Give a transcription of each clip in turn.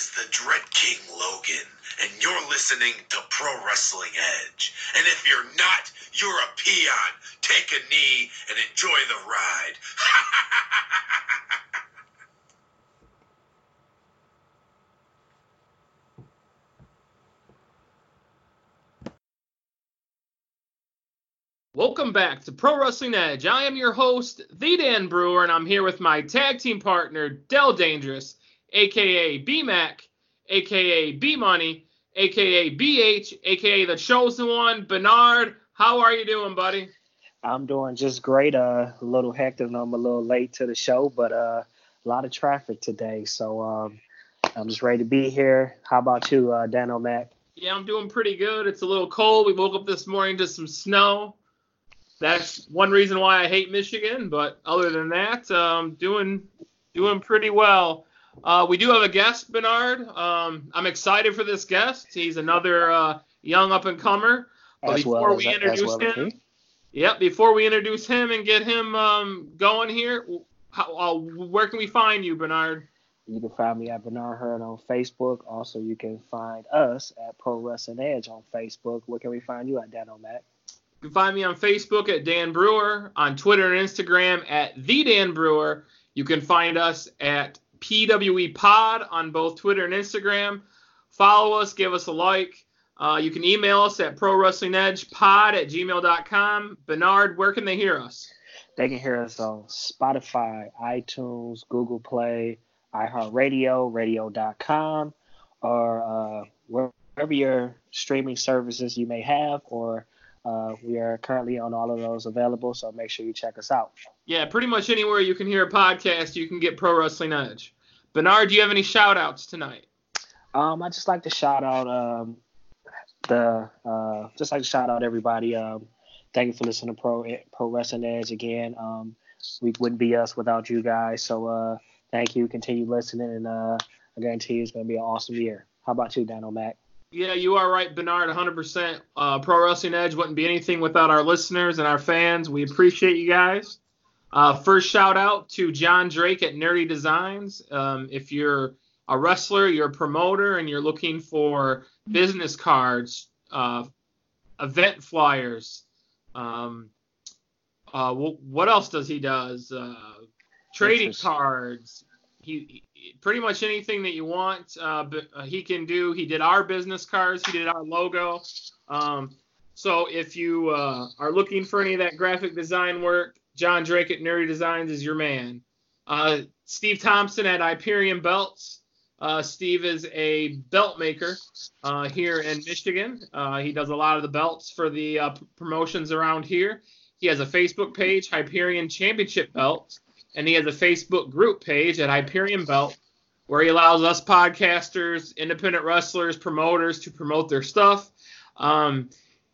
is the Dread King Logan, and you're listening to Pro Wrestling Edge. And if you're not, you're a peon. Take a knee and enjoy the ride. Welcome back to Pro Wrestling Edge. I am your host, The Dan Brewer, and I'm here with my tag team partner, Dell Dangerous, aka B Mac, aka B Money, aka BH, aka the chosen one, Bernard. How are you doing, buddy? I'm doing just great. Uh, a little hectic. I'm a little late to the show, but uh, a lot of traffic today. So um, I'm just ready to be here. How about you, uh, Dan O'Mac? Yeah, I'm doing pretty good. It's a little cold. We woke up this morning to some snow that's one reason why I hate Michigan. But other than that, um, doing doing pretty well. Uh, we do have a guest, Bernard. Um, I'm excited for this guest. He's another uh, young up and comer. But as before well we introduce well him, yep. Before we introduce him and get him um, going here, how, uh, where can we find you, Bernard? You can find me at Bernard Hearn on Facebook. Also, you can find us at Pro Wrestling Edge on Facebook. Where can we find you at Dan O'Mac? You can find me on Facebook at Dan Brewer, on Twitter and Instagram at the Dan Brewer. You can find us at PWE Pod on both Twitter and Instagram. Follow us, give us a like. Uh, you can email us at pro wrestling edge pod at gmail.com. Bernard, where can they hear us? They can hear us on Spotify, iTunes, Google Play, iHeartRadio, radio.com, or uh, wherever your streaming services you may have, or uh, we are currently on all of those available, so make sure you check us out. Yeah, pretty much anywhere you can hear a podcast, you can get Pro Wrestling Edge. Bernard, do you have any shout outs tonight? Um, I just like to shout out um, the uh, just like to shout out everybody. Um, thank you for listening to Pro Pro Wrestling Edge again. Um, we wouldn't be us without you guys. So uh, thank you. Continue listening, and uh, I guarantee you it's going to be an awesome year. How about you, Dan O'Mac? Yeah, you are right, Bernard, 100%. Uh, Pro Wrestling Edge wouldn't be anything without our listeners and our fans. We appreciate you guys. Uh, first shout out to John Drake at Nerdy Designs. Um, if you're a wrestler, you're a promoter, and you're looking for business cards, uh, event flyers, um, uh, what else does he does? Uh, trading cards. He, pretty much anything that you want, uh, uh, he can do. He did our business cards. He did our logo. Um, so if you uh, are looking for any of that graphic design work, John Drake at Nerdy Designs is your man. Uh, Steve Thompson at Hyperion Belts. Uh, Steve is a belt maker uh, here in Michigan. he does a lot of the belts for the promotions around here. He has a Facebook page, Hyperion Championship Belts and he has a Facebook group page at Hyperion Belt where he allows us podcasters, independent wrestlers, promoters to promote their stuff. Um,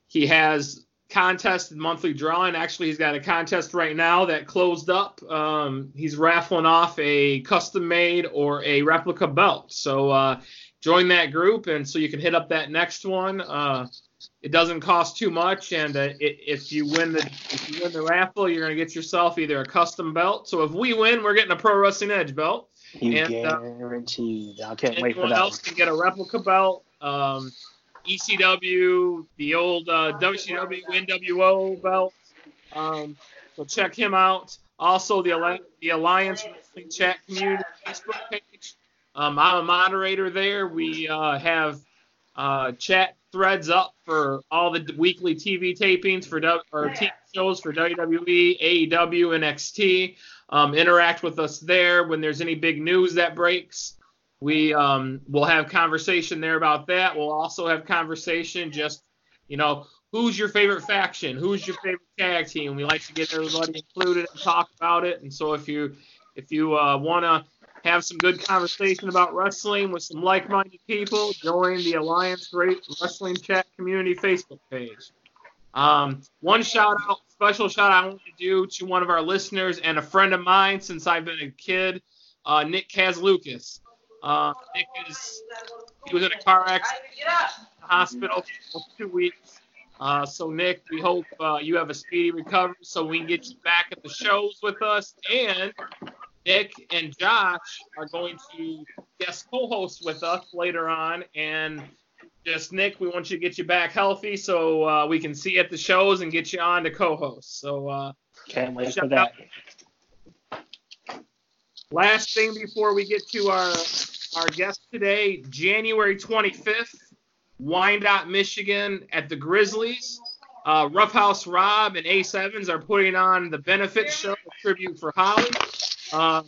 he has contests and monthly drawing. Actually, he's got a contest right now that closed up. Um, he's raffling off a custom made or a replica belt. So uh, join that group, and so you can hit up that next one. Uh, it doesn't cost too much, and uh, it, if you win the if you win the raffle, you're gonna get yourself either a custom belt. So if we win, we're getting a Pro Wrestling Edge belt. You and, uh, guaranteed. I can't wait for that. else can get a replica belt. Um, ECW, the old uh, WCW NWO belt. Um, so check him out. Also, the the Alliance Wrestling Chat Community Facebook page. Um, I'm a moderator there. We uh, have uh, chat threads up for all the weekly TV tapings for or TV shows for WWE, AEW, and NXT. Um, interact with us there when there's any big news that breaks. We um, will have conversation there about that. We'll also have conversation just, you know, who's your favorite faction? Who's your favorite tag team? We like to get everybody included and talk about it. And so if you if you uh, want to have some good conversation about wrestling with some like-minded people, join the Alliance Great Wrestling Chat Community Facebook page. Um, one shout out, special shout out I want to do to one of our listeners and a friend of mine since I've been a kid, uh, Nick Kazlukas. Uh, Nick is he was in a car accident, hospital for two weeks. Uh, so Nick, we hope uh, you have a speedy recovery so we can get you back at the shows with us and Nick and Josh are going to guest co-host with us later on, and just Nick, we want you to get you back healthy so uh, we can see you at the shows and get you on to co-host. So uh, can't wait for that. Last thing before we get to our our guest today, January 25th, Wyandotte, Michigan, at the Grizzlies. Uh, Roughhouse Rob and Ace Evans are putting on the benefit show tribute for Holly. Uh,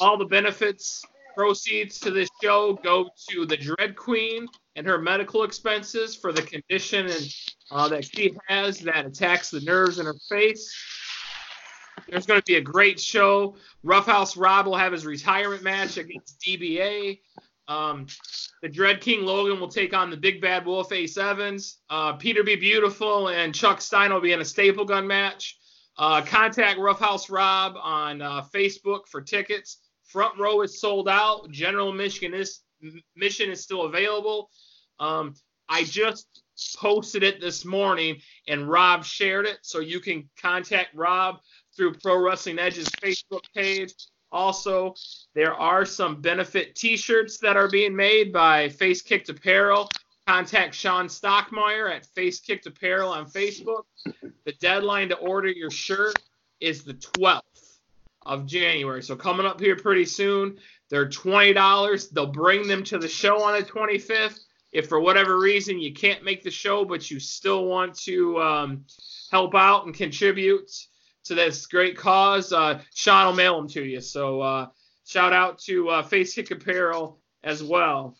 all the benefits proceeds to this show go to the Dread Queen and her medical expenses for the condition and, uh, that she has that attacks the nerves in her face. There's going to be a great show. Roughhouse Rob will have his retirement match against DBA. Um, the Dread King Logan will take on the Big Bad Wolf Ace Evans. Uh, Peter Be Beautiful and Chuck Stein will be in a staple gun match. Uh, contact Roughhouse Rob on uh, Facebook for tickets. Front row is sold out. General Michigan is mission is still available. Um, I just posted it this morning and Rob shared it, so you can contact Rob through Pro Wrestling Edge's Facebook page. Also, there are some benefit T-shirts that are being made by Face Kicked Apparel. Contact Sean Stockmeyer at Face Kicked Apparel on Facebook. The deadline to order your shirt is the 12th of January. So coming up here pretty soon. They're $20. They'll bring them to the show on the 25th. If for whatever reason you can't make the show, but you still want to um, help out and contribute, to this great cause, uh, Sean will mail them to you. So uh, shout out to uh, Face Kick Apparel as well.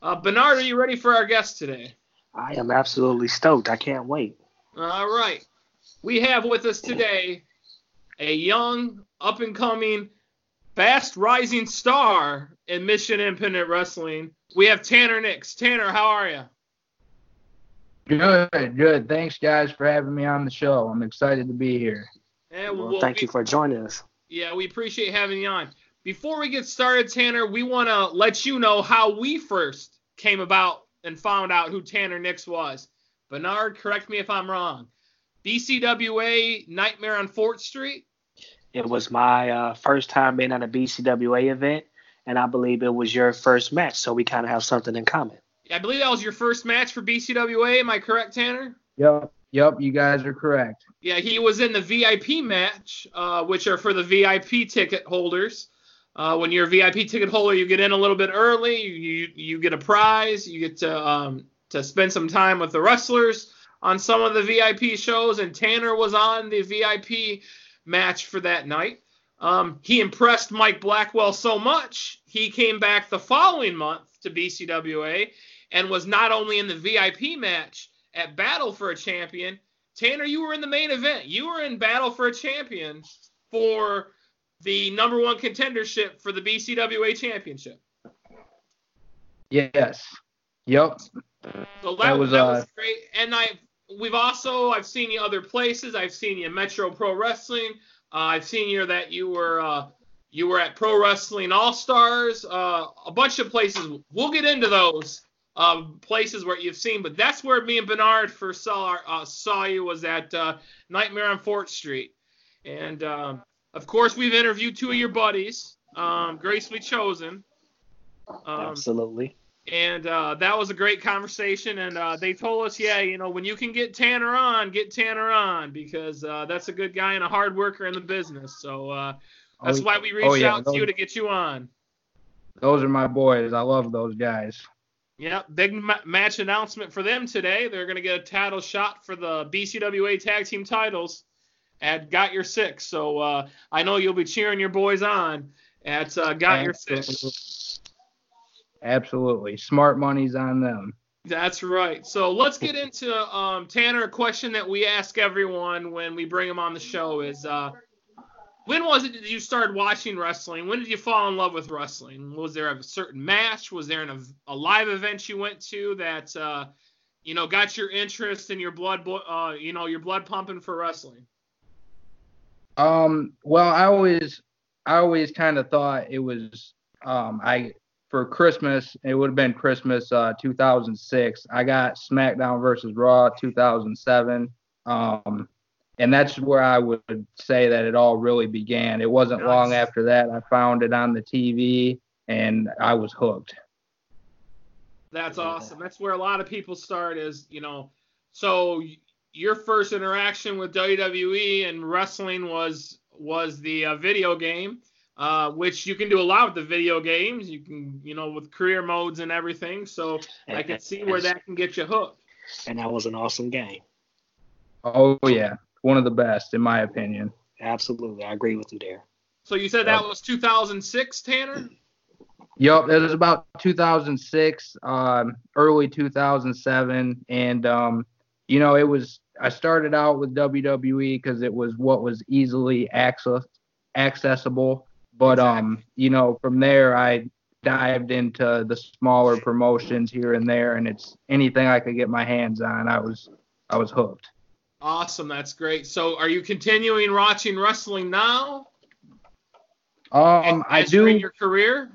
Uh, Bernard, are you ready for our guest today? I am absolutely stoked. I can't wait. All right. We have with us today a young, up and coming, fast rising star in Mission Independent Wrestling. We have Tanner Nix. Tanner, how are you? Good, good. Thanks, guys, for having me on the show. I'm excited to be here. And well, thank we, you for joining us. Yeah, we appreciate having you on. Before we get started, Tanner, we want to let you know how we first came about and found out who Tanner Nix was. Bernard, correct me if I'm wrong. BCWA Nightmare on Fort Street. It was my uh, first time being at a BCWA event, and I believe it was your first match, so we kind of have something in common. I believe that was your first match for BCWA. Am I correct, Tanner? Yep. Yep, you guys are correct. Yeah, he was in the VIP match, uh, which are for the VIP ticket holders. Uh, when you're a VIP ticket holder, you get in a little bit early. You you get a prize. You get to um, to spend some time with the wrestlers on some of the VIP shows. And Tanner was on the VIP match for that night. Um, he impressed Mike Blackwell so much, he came back the following month to BCWA and was not only in the VIP match at Battle for a Champion. Tanner, you were in the main event. You were in Battle for a Champion for the number one contendership for the BCWA Championship. Yes. Yep. So that, that was, that was uh, great. And I we've also I've seen you other places. I've seen you in Metro Pro Wrestling. Uh, I've seen you that you were uh, you were at Pro Wrestling All Stars. Uh, a bunch of places. We'll get into those um, places where you've seen, but that's where me and Bernard first saw uh, saw you was at uh, Nightmare on Fort Street, and um, of course we've interviewed two of your buddies, um, gracefully chosen. Um, Absolutely. And uh, that was a great conversation, and uh, they told us, yeah, you know, when you can get Tanner on, get Tanner on because uh, that's a good guy and a hard worker in the business. So uh, that's oh, why we reached oh, yeah, out those, to you to get you on. Those are my boys. I love those guys. Yeah, big ma- match announcement for them today. They're going to get a title shot for the BCWA tag team titles at Got Your Six. So uh, I know you'll be cheering your boys on at uh, Got Absolutely. Your Six. Absolutely. Smart money's on them. That's right. So let's get into um, Tanner. A question that we ask everyone when we bring them on the show is uh, when was it that you started watching wrestling? When did you fall in love with wrestling? Was there a certain match? Was there an, a live event you went to that uh, you know got your interest and your blood uh, you know your blood pumping for wrestling? Um, well, I always I always kind of thought it was um, I for Christmas it would have been Christmas uh, 2006. I got SmackDown versus Raw 2007. Um, and that's where I would say that it all really began. It wasn't nice. long after that I found it on the TV and I was hooked. That's awesome. That's where a lot of people start is, you know, so your first interaction with WWE and wrestling was was the uh, video game, uh, which you can do a lot with the video games. You can, you know, with career modes and everything. So and, I can see where that can get you hooked. And that was an awesome game. Oh yeah, one of the best in my opinion. Absolutely, I agree with you there. So you said that was 2006, Tanner? Yep, it was about 2006, um, early 2007, and um, you know, it was. I started out with WWE because it was what was easily access accessible, but exactly. um, you know, from there I dived into the smaller promotions here and there, and it's anything I could get my hands on. I was I was hooked. Awesome, that's great. So, are you continuing watching wrestling now? Um, I do. Your career.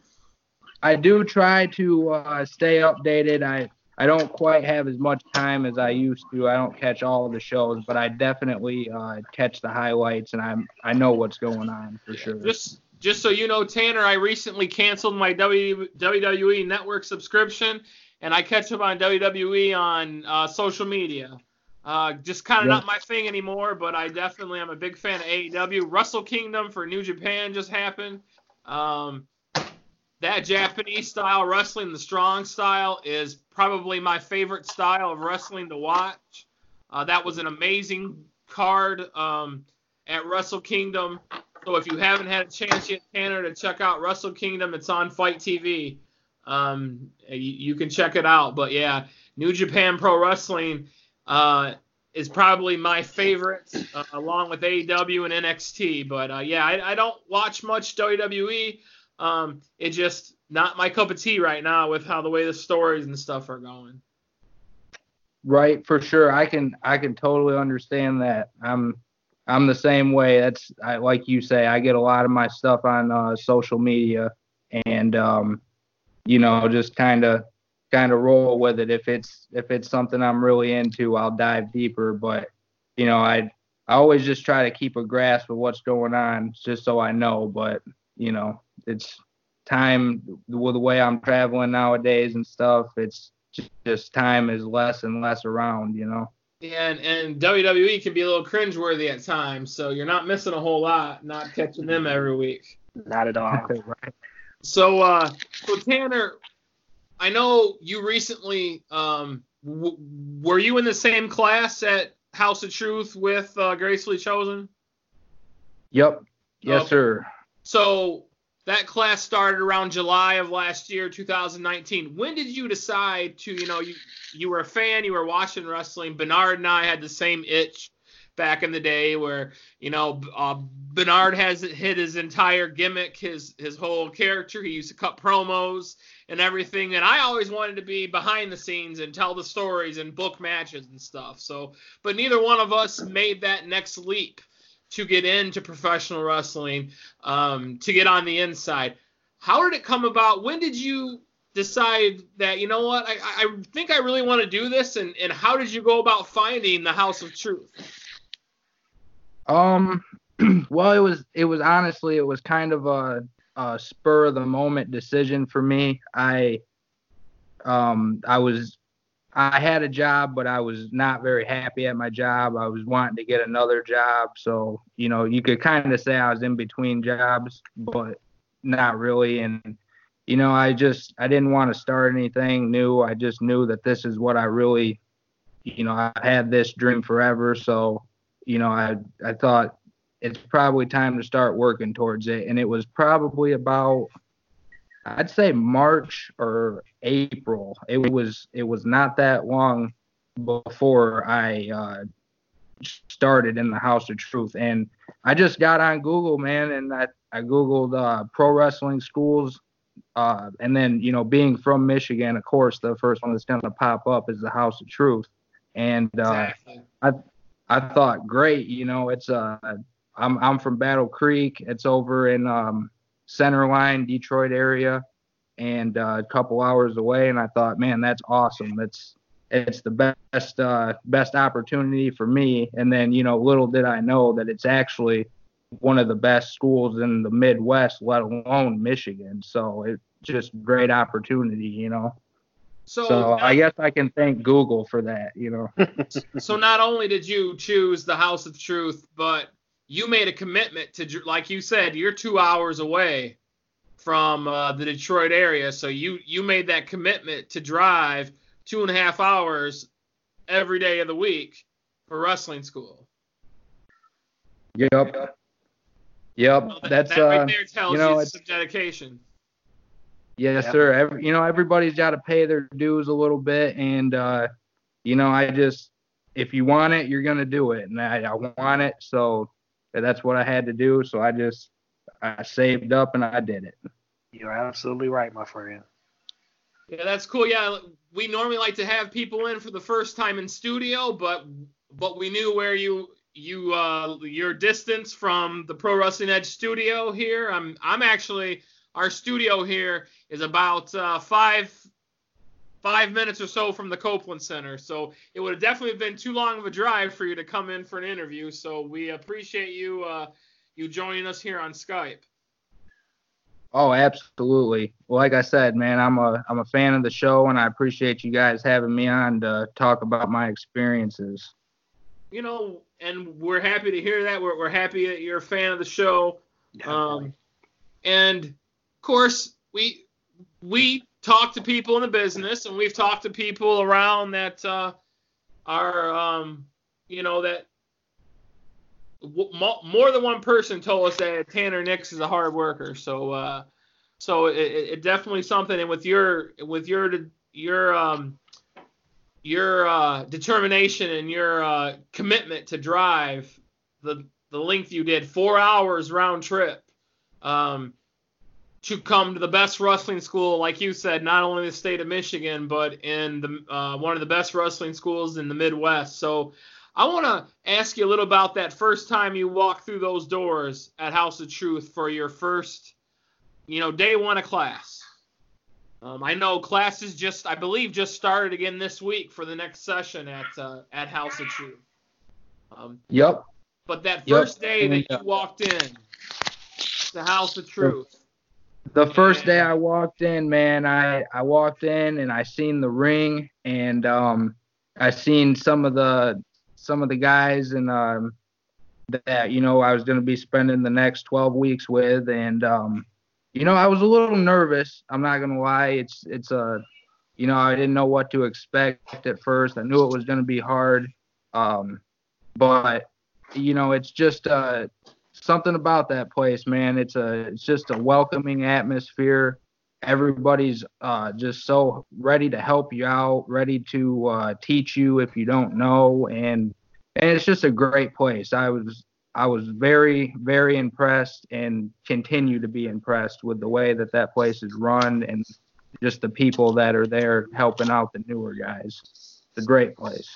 I do try to uh, stay updated. I I don't quite have as much time as I used to. I don't catch all of the shows, but I definitely uh, catch the highlights, and I'm I know what's going on for sure. Just just so you know, Tanner, I recently canceled my WWE Network subscription, and I catch up on WWE on uh, social media. Uh, just kind of not my thing anymore, but I definitely am a big fan of AEW. Wrestle Kingdom for New Japan just happened. Um, that Japanese style wrestling, the strong style, is probably my favorite style of wrestling to watch. Uh, that was an amazing card um, at Wrestle Kingdom. So if you haven't had a chance yet, Tanner, to check out Wrestle Kingdom, it's on FITE TV. Um, you, you, can check it out. But yeah, New Japan Pro Wrestling uh, is probably my favorite, uh, along with AEW and NXT. But uh, yeah, I, I, don't watch much WWE. Um, it's just not my cup of tea right now with how the way the stories and stuff are going. Right, for sure. I can I can totally understand that. I'm I'm the same way. That's I, like you say. I get a lot of my stuff on uh, social media, and um, you know, just kind of kind of roll with it. If it's if it's something I'm really into, I'll dive deeper. But you know, I I always just try to keep a grasp of what's going on, just so I know. But you know, it's time with the way I'm traveling nowadays and stuff. It's just time is less and less around, you know. And and WWE can be a little cringeworthy at times, so you're not missing a whole lot, not catching them every week. Not at all. right. So uh, so Tanner, I know you recently um, w- were you in the same class at House of Truth with uh, Gracefully Chosen? Yep. Yes, okay. sir. So that class started around July of last year, 2019. When did you decide to, you know, you you were a fan, you were watching wrestling. Bernard and I had the same itch back in the day, where you know uh, Bernard has hit his entire gimmick, his his whole character. He used to cut promos and everything, and I always wanted to be behind the scenes and tell the stories and book matches and stuff. So, but neither one of us made that next leap to get into professional wrestling, um, to get on the inside. How did it come about? When did you decide that you know what I, I think I really want to do this, and and how did you go about finding the House of Truth? Um, well, it was it was honestly it was kind of a, a spur of the moment decision for me. I um I was I had a job, but I was not very happy at my job. I was wanting to get another job. So, you know, you could kind of say I was in between jobs, but not really. And, you know, I just, I didn't want to start anything new. I just knew that this is what I really, you know, I had this dream forever. So, you know, I, I thought it's probably time to start working towards it. And it was probably about, I'd say March or April. It was it was not that long before I uh, started in the House of Truth, and I just got on Google, man, and I I googled uh, pro wrestling schools, uh, and then you know being from Michigan, of course, the first one that's gonna pop up is the House of Truth, and uh, exactly. I I thought great, you know, it's uh I'm I'm from Battle Creek, it's over in um center line Detroit area and uh, a couple hours away and I thought man that's awesome that's it's the best uh, best opportunity for me. And then you know, little did I know that it's actually one of the best schools in the Midwest, let alone Michigan. So it's just great opportunity, you know. So, So not, I guess I can thank Google for that, you know. so not only did you choose the House of Truth, but you made a commitment to, dr- like you said, you're two hours away from uh, the Detroit area. So you you made that commitment to drive two and a half hours every day of the week for wrestling school. Yep. Yep. So that, That's that uh there tells you you, know, it's it's- some dedication. Yes, Yep. sir. Every, you know, everybody's got to pay their dues a little bit, and uh, you know, I just if you want it, you're gonna do it, and I, I want it, so that's what I had to do. So I just I saved up and I did it. You're absolutely right, my friend. Yeah, that's cool. Yeah, we normally like to have people in for the first time in studio, but but we knew where you you uh your distance from the Pro Wrestling Edge studio here. I'm I'm actually our studio here is about uh, five five minutes or so from the Copeland Center, so it would have definitely been too long of a drive for you to come in for an interview. So we appreciate you uh you joining us here on Skype. Oh, absolutely. Well, like I said, man, I'm a I'm a fan of the show, and I appreciate you guys having me on to talk about my experiences. you know, and we're happy to hear that. We're, we're happy that you're a fan of the show. Um, and of course, we we talk to people in the business, and we've talked to people around that uh, are, um, you know, that more than one person told us that Tanner Nix is a hard worker. So, uh, so it, it it definitely something. And with your with your your um your uh, determination and your uh, commitment to drive the the length you did, four hours round trip, um, to come to the best wrestling school, like you said, not only in the state of Michigan, but in the uh, one of the best wrestling schools in the Midwest. So, I want to ask you a little about that first time you walked through those doors at House of Truth for your first, you know, day one of class. Um, I know classes just, I believe, just started again this week for the next session at uh, at House of Truth. Um, Yep. but that Yep. first day that you walked in, the House of Truth. The first day I walked in, man, I I walked in and I seen the ring and um I seen some of the some of the guys and um that you know I was going to be spending the next 12 weeks with and um you know I was a little nervous. I'm not going to lie. It's it's a you know I didn't know what to expect at first. I knew it was going to be hard. Um but you know it's just uh something about that place, man. It's a it's just a welcoming atmosphere. Everybody's uh, just so ready to help you out, ready to uh, teach you if you don't know, and and it's just a great place. I was I was very very impressed and continue to be impressed with the way that that place is run and just the people that are there helping out the newer guys. It's a great place.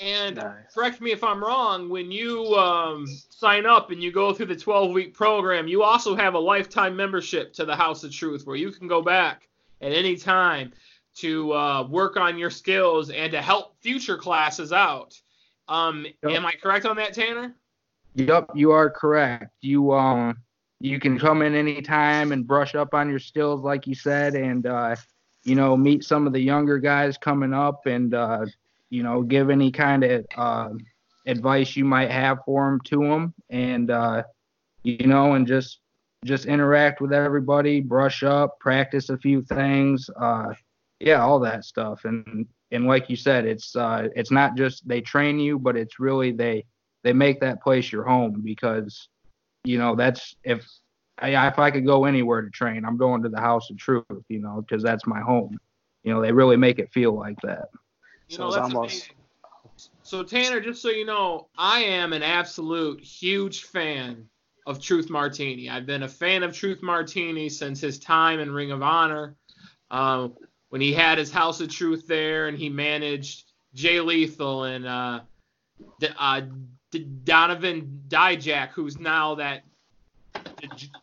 And Nice. correct me if I'm wrong, when you um, sign up and you go through the 12 week program, you also have a lifetime membership to the House of Truth where you can go back at any time to uh, work on your skills and to help future classes out. Um, Yep. Am I correct on that, Tanner? Yep, you are correct. You um you can come in anytime and brush up on your skills like you said and uh you know meet some of the younger guys coming up and uh you know give any kind of uh, advice you might have for them to them and uh you know and just just interact with everybody, brush up, practice a few things, uh yeah, all that stuff and and like you said it's uh it's not just they train you but it's really they they make that place your home because you know that's if I, if I could go anywhere to train, I'm going to the House of Truth, you know, because that's my home. You know, they really make it feel like that. You So know, that's almost- amazing. So Tanner, just so you know, I am an absolute huge fan of Truth Martini. I've been a fan of Truth Martini since his time in Ring of Honor, um, when he had his House of Truth there and he managed Jay Lethal and uh, D- uh, D- Donovan Dijak, who's now that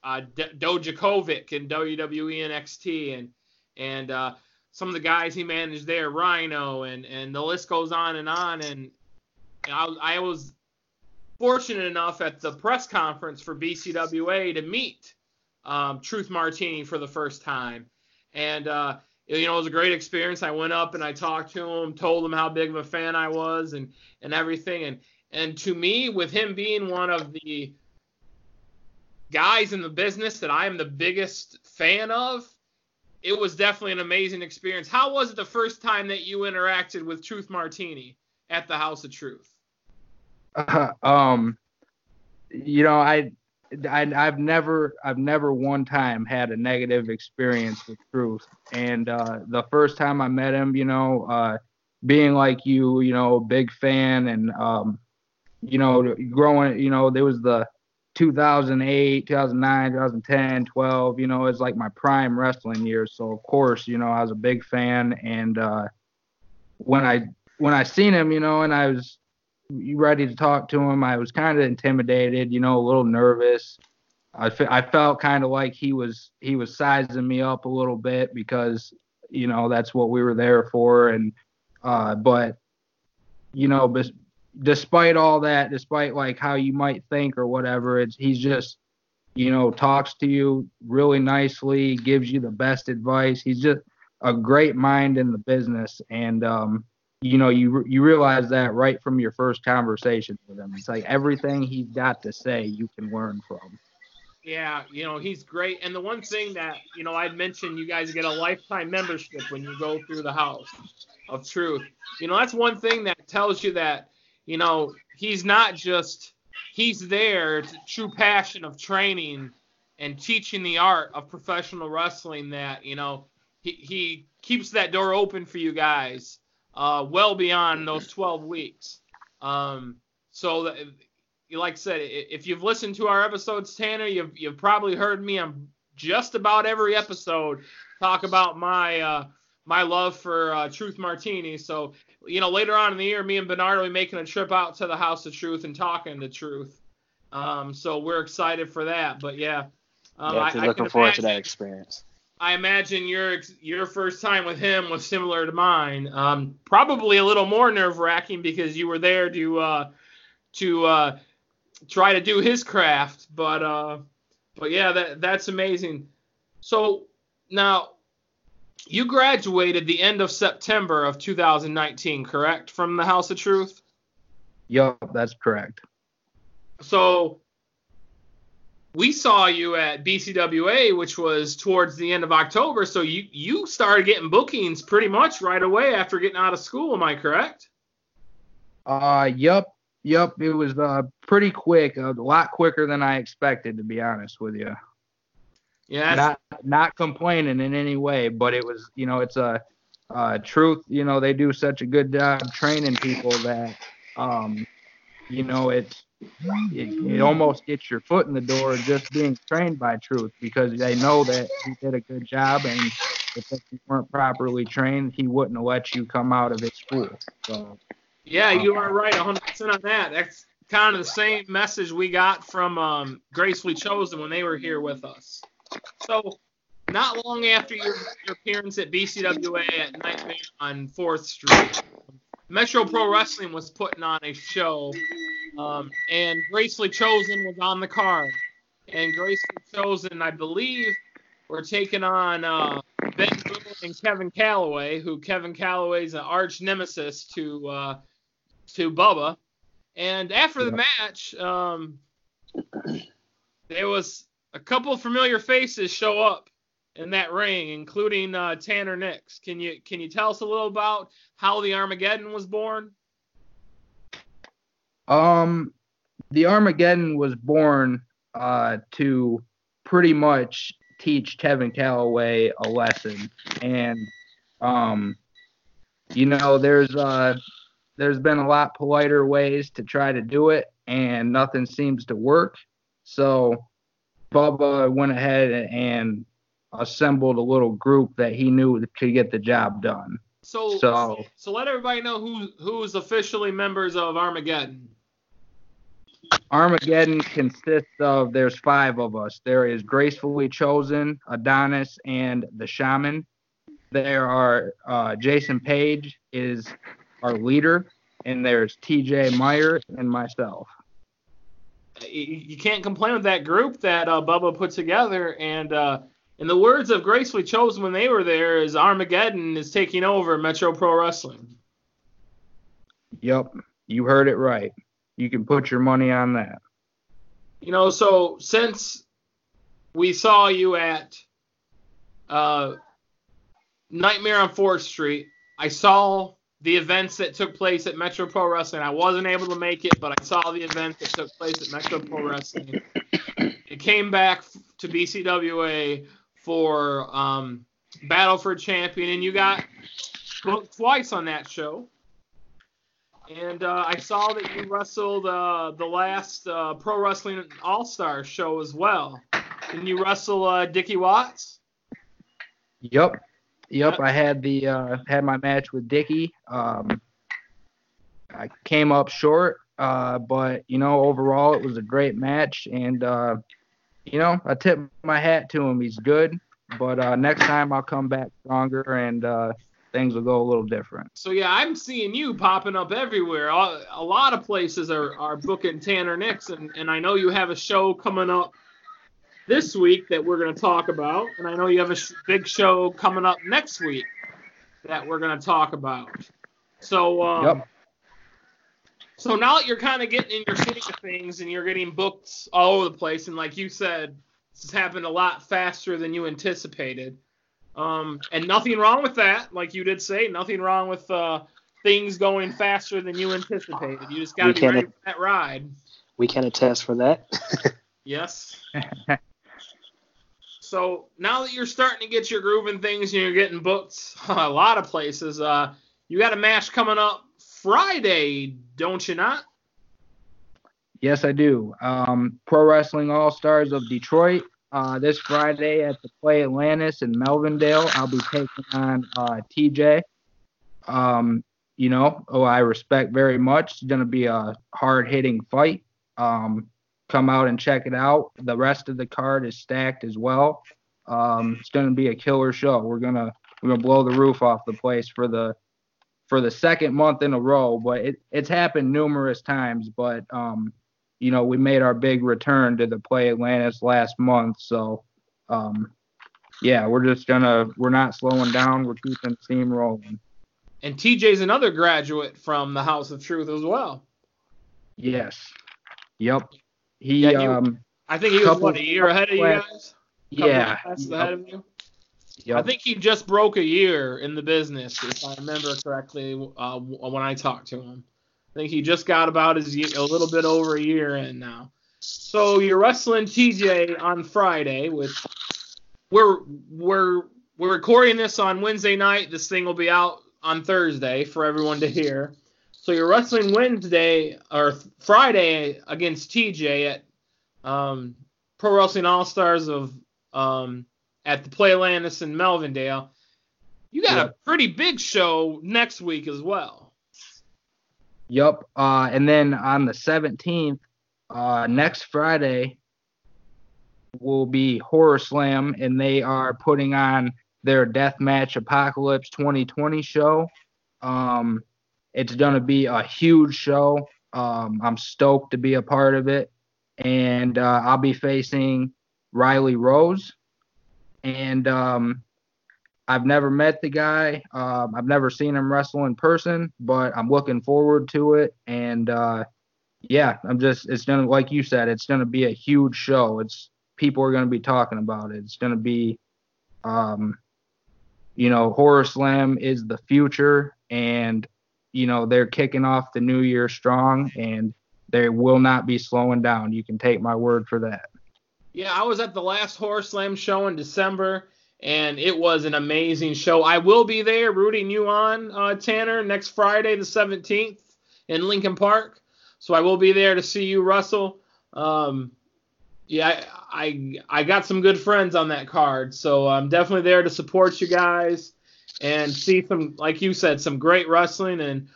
uh, D- Dijakovic in WWE NXT, and and uh, some of the guys he managed there, Rhino, and and the list goes on and on. And I, I was fortunate enough at the press conference for BCWA to meet um, Truth Martini for the first time, and uh, you know it was a great experience. I went up and I talked to him, told him how big of a fan I was, and and everything. And and to me, with him being one of the guys in the business that I am the biggest fan of, it was definitely an amazing experience. How was it the first time that you interacted with Truth Martini at the House of Truth? Uh, um, you know, I, I, I've never, I've never one time had a negative experience with Truth, and uh, the first time I met him, you know, uh, being like you, you know, big fan, and um, you know, growing, you know, there was the 2008, 2009, 2010, 12, you know, it's like my prime wrestling years. So of course, you know, I was a big fan and uh when I when I seen him, you know, and I was ready to talk to him, I was kind of intimidated, you know, a little nervous. I, fe- I felt kind of like he was he was sizing me up a little bit because you know that's what we were there for and uh but you know despite all that, despite like how you might think or whatever, it's he's just you know talks to you really nicely, gives you the best advice. He's just a great mind in the business, and um, you know you you realize that right from your first conversation with him. It's like everything he's got to say you can learn from. Yeah, you know, he's great. And the one thing that, you know, I'd mentioned you guys get a lifetime membership when you go through the house of truth. You know, that's one thing that tells you that you know, he's not just he's there. A true passion of training and teaching the art of professional wrestling that you know he, he keeps that door open for you guys uh, well beyond those 12 weeks. Um, so that, like I said, if you've listened to our episodes, Tanner, you've you've probably heard me on just about every episode talk about my uh, my love for uh, Truth Martini. So you know, later on in the year, me and Bernard will be making a trip out to the House of Truth and talking the truth. Um, so we're excited for that. But yeah, um, yeah, I, looking forward imagine, to that experience. I imagine your your first time with him was similar to mine. Um, probably a little more nerve wracking because you were there to uh, to uh, try to do his craft. But uh, but yeah, that that's amazing. So now you graduated the end of September of 2019, correct, from the House of Truth? Yup, that's correct. So we saw you at BCWA, which was towards the end of October. So you you started getting bookings pretty much right away after getting out of school. Am I correct? Uh, yup, yup. It was uh pretty quick, a lot quicker than I expected, to be honest with you. Yeah. Not not complaining in any way, but it was you know it's a uh, truth. You know they do such a good job training people that um you know it's it, it almost gets your foot in the door just being trained by truth because they know that he did a good job and if you weren't properly trained he wouldn't let you come out of his school so yeah you are right 100% on that that's kind of the same message we got from um, gracefully chosen when they were here with us so, not long after your, your appearance at BCWA at Nightmare on 4th Street, Metro Pro Wrestling was putting on a show, um, and Gracefully Chosen was on the card. And Gracefully Chosen, I believe, were taking on uh, Ben Boone and Kevin Calloway, who Kevin Calloway's an arch nemesis to uh, to Bubba. And after the match, um, there was a couple familiar faces show up in that ring, including uh, Tanner Nix. Can you can you tell us a little about how the Armageddon was born? Um, the Armageddon was born uh, to pretty much teach Kevin Calloway a lesson, and um, you know, there's uh, there's been a lot politer ways to try to do it, and nothing seems to work. So Bubba went ahead and assembled a little group that he knew could get the job done. So, so, so let everybody know who who's officially members of Armageddon. Armageddon consists of there's five of us. There is gracefully chosen, Adonis, and the shaman. there are uh, Jason Page is our leader, and there's T.J. Meyer and myself. You, can't complain with that group that uh, Bubba put together. And uh, in the words of Gracefully Chosen when they were there, is Armageddon is taking over Metro Pro Wrestling. Yep, you heard it right. You can put your money on that. You know, so since we saw you at uh, Nightmare on Fourth Street, I saw the events that took place at Metro Pro Wrestling. I wasn't able to make it, but I saw the events that took place at Metro Pro Wrestling. It came back to BCWA for um, Battle for Champion, and you got booked twice on that show. And uh, I saw that you wrestled uh, the last uh, Pro Wrestling All Star show as well. Didn't you wrestle uh, Dickie Watts? Yep, yep. I had the uh, had my match with Dickie. Um, I came up short, uh, but you know overall it was a great match, and uh, you know I tip my hat to him. He's good, but uh, next time I'll come back stronger and uh, things will go a little different. So yeah, I'm seeing you popping up everywhere. A, lot of places are, are booking Tanner Nix, and, and I know you have a show coming up this week that we're going to talk about, and I know you have a sh- big show coming up next week that we're going to talk about. So um, yep. So now that you're kind of getting in your swing of things and you're getting booked all over the place, and like you said, this has happened a lot faster than you anticipated. Um, and nothing wrong with that, like you did say, nothing wrong with uh, things going faster than you anticipated. You just got to be ready for that ride. We can attest for that. yes. so now that you're starting to get your groove and things and you're getting booked a lot of places, uh, you got a match coming up Friday, don't you not? Yes, I do. Um, Pro Wrestling All Stars of Detroit uh, this Friday at the Play Atlantis in Melvindale. I'll be taking on uh, TJ. Um, you know, oh, I respect very much. It's going to be a hard hitting fight. Um, come out and check it out. The rest of the card is stacked as well. Um, it's going to be a killer show. We're gonna we're gonna blow the roof off the place for the for the second month in a row. But it, it's happened numerous times. But um, you know, we made our big return to the Play Atlantis last month. So, um, yeah, we're just gonna we're not slowing down. We're keeping steam rolling. And TJ's another graduate from the House of Truth as well. Yes. Yep. He yeah, you, um. I think he was what a year ahead of you guys. Yeah. Yep. ahead of you. Yep. I think he just broke a year in the business, if I remember correctly, uh, when I talked to him. I think he just got about his year, a little bit over a year in now. So you're wrestling TJ on Friday with we're we're we're recording this on Wednesday night. This thing will be out on Thursday for everyone to hear. So you're wrestling Wednesday or Friday against TJ at um, Pro Wrestling All Stars of um, at the Playlandis in Melvindale. You got a pretty big show next week as well. Yep. Uh, and then on the 17th, uh, next Friday, will be Horror Slam, and they are putting on their Deathmatch Apocalypse 2020 show. Um, it's going to be a huge show. Um, I'm stoked to be a part of it. And uh, I'll be facing Riley Rose. And um, I've never met the guy. Um, I've never seen him wrestle in person, but I'm looking forward to it. And uh, yeah, I'm just it's gonna like you said, it's gonna be a huge show. It's people are gonna be talking about it. It's gonna be, um, you know, Horror Slam is the future, and you know they're kicking off the new year strong, and they will not be slowing down. You can take my word for that. Yeah, I was at the last Horror Slam show in December and it was an amazing show. I will be there rooting you on, uh, Tanner, next Friday, the 17th, in Lincoln Park. So I will be there to see you, Russell. Um, yeah, I, I, I got some good friends on that card, so I'm definitely there to support you guys and see some, like you said, some great wrestling. And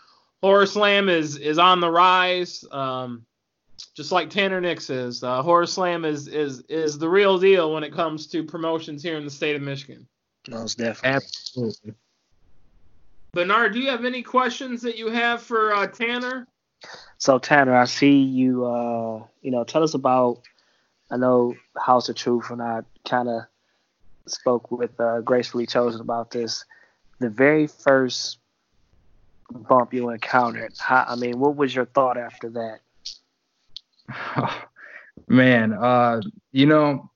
Horror Slam is is on the rise. Um, just like Tanner Nix is. Uh, Horror Slam is is is the real deal when it comes to promotions here in the state of Michigan. Most definitely. Absolutely. Bernard, do you have any questions that you have for uh, Tanner? So Tanner, I see you. Uh, you know, tell us about. I know House of Truth, and I kind of spoke with uh, Gracefully Chosen about this. The very first bump you encountered. How, I mean, what was your thought after that? man, uh, you know,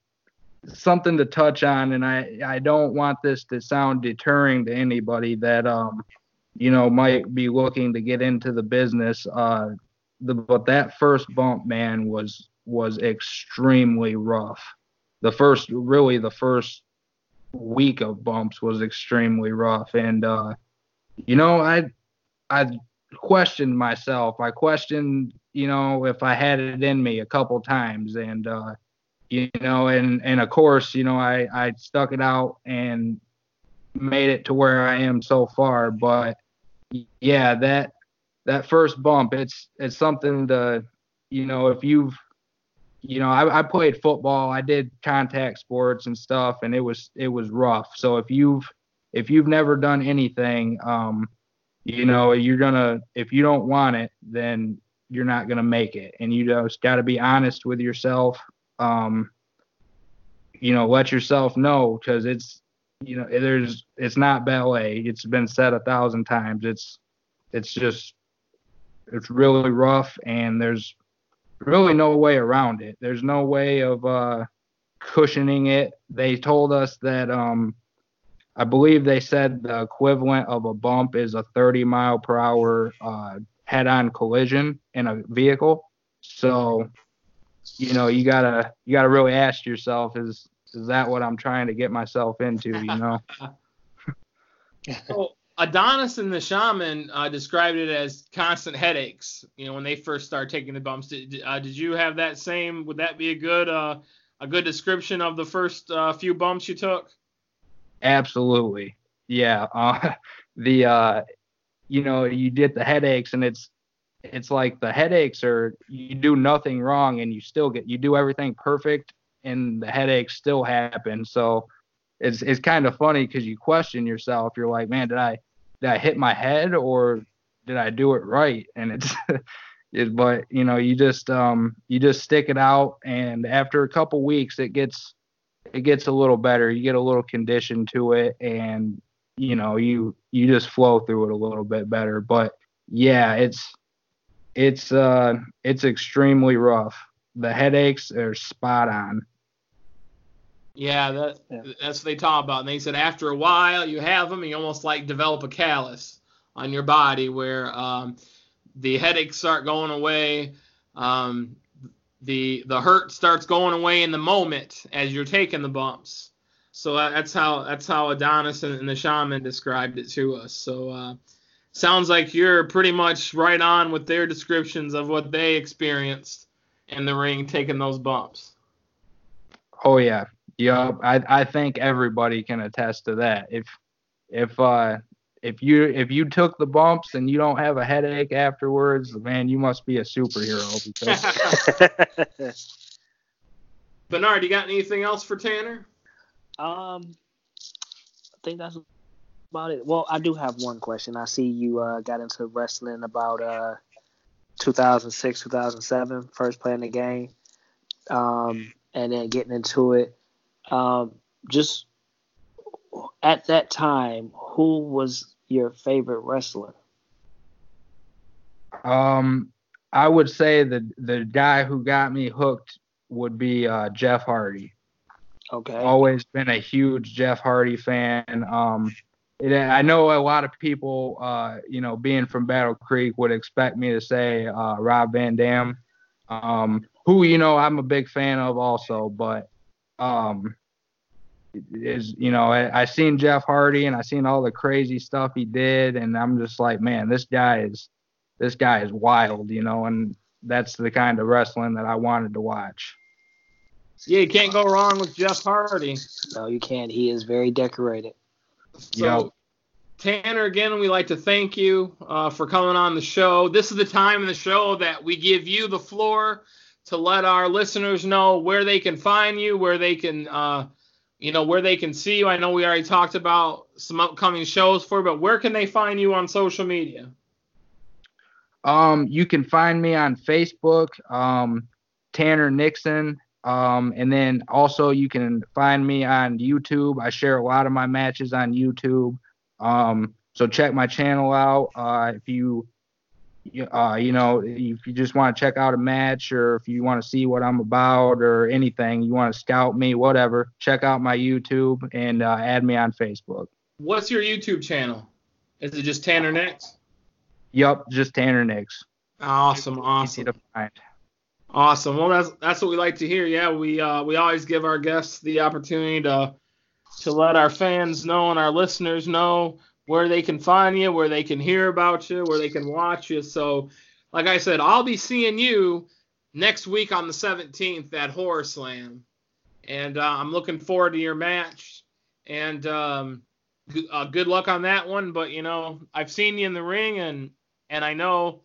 something to touch on, and I I don't want this to sound deterring to anybody that um, you know, might be looking to get into the business. Uh, the but that first bump, man, was was extremely rough. The first, really, the first week of bumps was extremely rough, and uh, you know, I I questioned myself. I questioned, you know, if I had it in me a couple times, and uh, you know, and and of course, you know, I I stuck it out and made it to where I am so far. But yeah, that that first bump, it's it's something to, you know, if you've you know, I, I played football, I did contact sports and stuff, and it was it was rough. So if you've if you've never done anything, um, you know, you're gonna if you don't want it, then you're not gonna make it, and you just got to be honest with yourself um, you know, let yourself know because it's, you know, there's, it's not ballet. It's been said a thousand times. It's, it's just, it's really rough and there's really no way around it. There's no way of, uh, cushioning it. They told us that, um, I believe they said the equivalent of a bump is a 30 mile per hour uh, head on collision in a vehicle. So you know, you gotta you gotta really ask yourself, is is that what I'm trying to get myself into? You know. so Adonis and the shaman uh, described it as constant headaches. You know, when they first start taking the bumps. Did, uh, did you have that same? Would that be a good uh, a good description of the first uh, few bumps you took? Absolutely. Yeah. Uh, the uh, you know, you get the headaches, and it's it's like the headaches are you do nothing wrong and you still get you do everything perfect and the headaches still happen. So it's it's kind of funny because you question yourself. You're like, man, did I did I hit my head or did I do it right? And it's it, but you know, you just um you just stick it out and after a couple weeks it gets it gets a little better. You get a little condition to it and you know, you you just flow through it a little bit better. But yeah, it's it's uh it's extremely rough. The headaches are spot on. Yeah, that yeah. that's what they talk about. And they said after a while you have them, and you almost like develop a callus on your body where um, the headaches start going away. Um, the the hurt starts going away in the moment as you're taking the bumps. So that's how that's how Adonis and, and the shaman described it to us. So uh, sounds like you're pretty much right on with their descriptions of what they experienced in the ring taking those bumps. Oh yeah. Yep. I I think everybody can attest to that. If if uh if you if you took the bumps and you don't have a headache afterwards, man, you must be a superhero because Bernard, you got anything else for Tanner? Um I think that's about it. Well, I do have one question. I see you uh, got into wrestling about uh, 2006, 2007, first playing the game, um, and then getting into it. Um, just at that time, who was your favorite wrestler? Um, I would say the the guy who got me hooked would be uh, Jeff Hardy. Okay. Always been a huge Jeff Hardy fan. Um, it, I know a lot of people, uh, you know, being from Battle Creek would expect me to say uh, Rob Van Dam, um, who you know I'm a big fan of also, but um, is you know I, I seen Jeff Hardy and I seen all the crazy stuff he did, and I'm just like, man, this guy is this guy is wild, you know, and that's the kind of wrestling that I wanted to watch. Yeah, you can't go wrong with Jeff Hardy. No, you can't. He is very decorated. So, yep. Tanner, again, we like to thank you uh, for coming on the show. This is the time in the show that we give you the floor to let our listeners know where they can find you, where they can uh, you know, where they can see you. I know we already talked about some upcoming shows for, but where can they find you on social media? Um, you can find me on Facebook, um, Tanner Nixon, um, and then also you can find me on YouTube. I share a lot of my matches on YouTube. Um, so check my channel out. Uh, if you, uh, you know, if you just want to check out a match or if you want to see what I'm about or anything, you want to scout me, whatever, check out my YouTube and uh, add me on Facebook. What's your YouTube channel? Is it just Tanner Nix? Yup, just Tanner Nix. Awesome, Easy awesome. to find. Awesome. Well, that's that's what we like to hear. Yeah, we uh, we always give our guests the opportunity to to let our fans know and our listeners know where they can find you, where they can hear about you, where they can watch you. So, like I said, I'll be seeing you next week on the 17th at Horror Slam, and uh, I'm looking forward to your match. And um, g- uh, good luck on that one. But you know, I've seen you in the ring, and and I know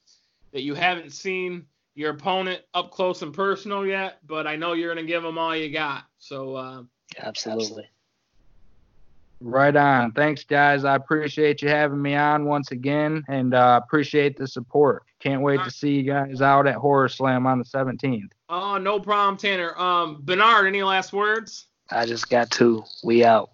that you haven't seen your opponent up close and personal yet, but I know you're gonna give them all you got. So uh, Absolutely. Right on. Thanks, guys. I appreciate you having me on once again, and uh, appreciate the support. Can't wait to see you guys out at Horror Slam on the 17th. oh, no problem, Tanner. Um, Bernard, any last words? I just got two. We out.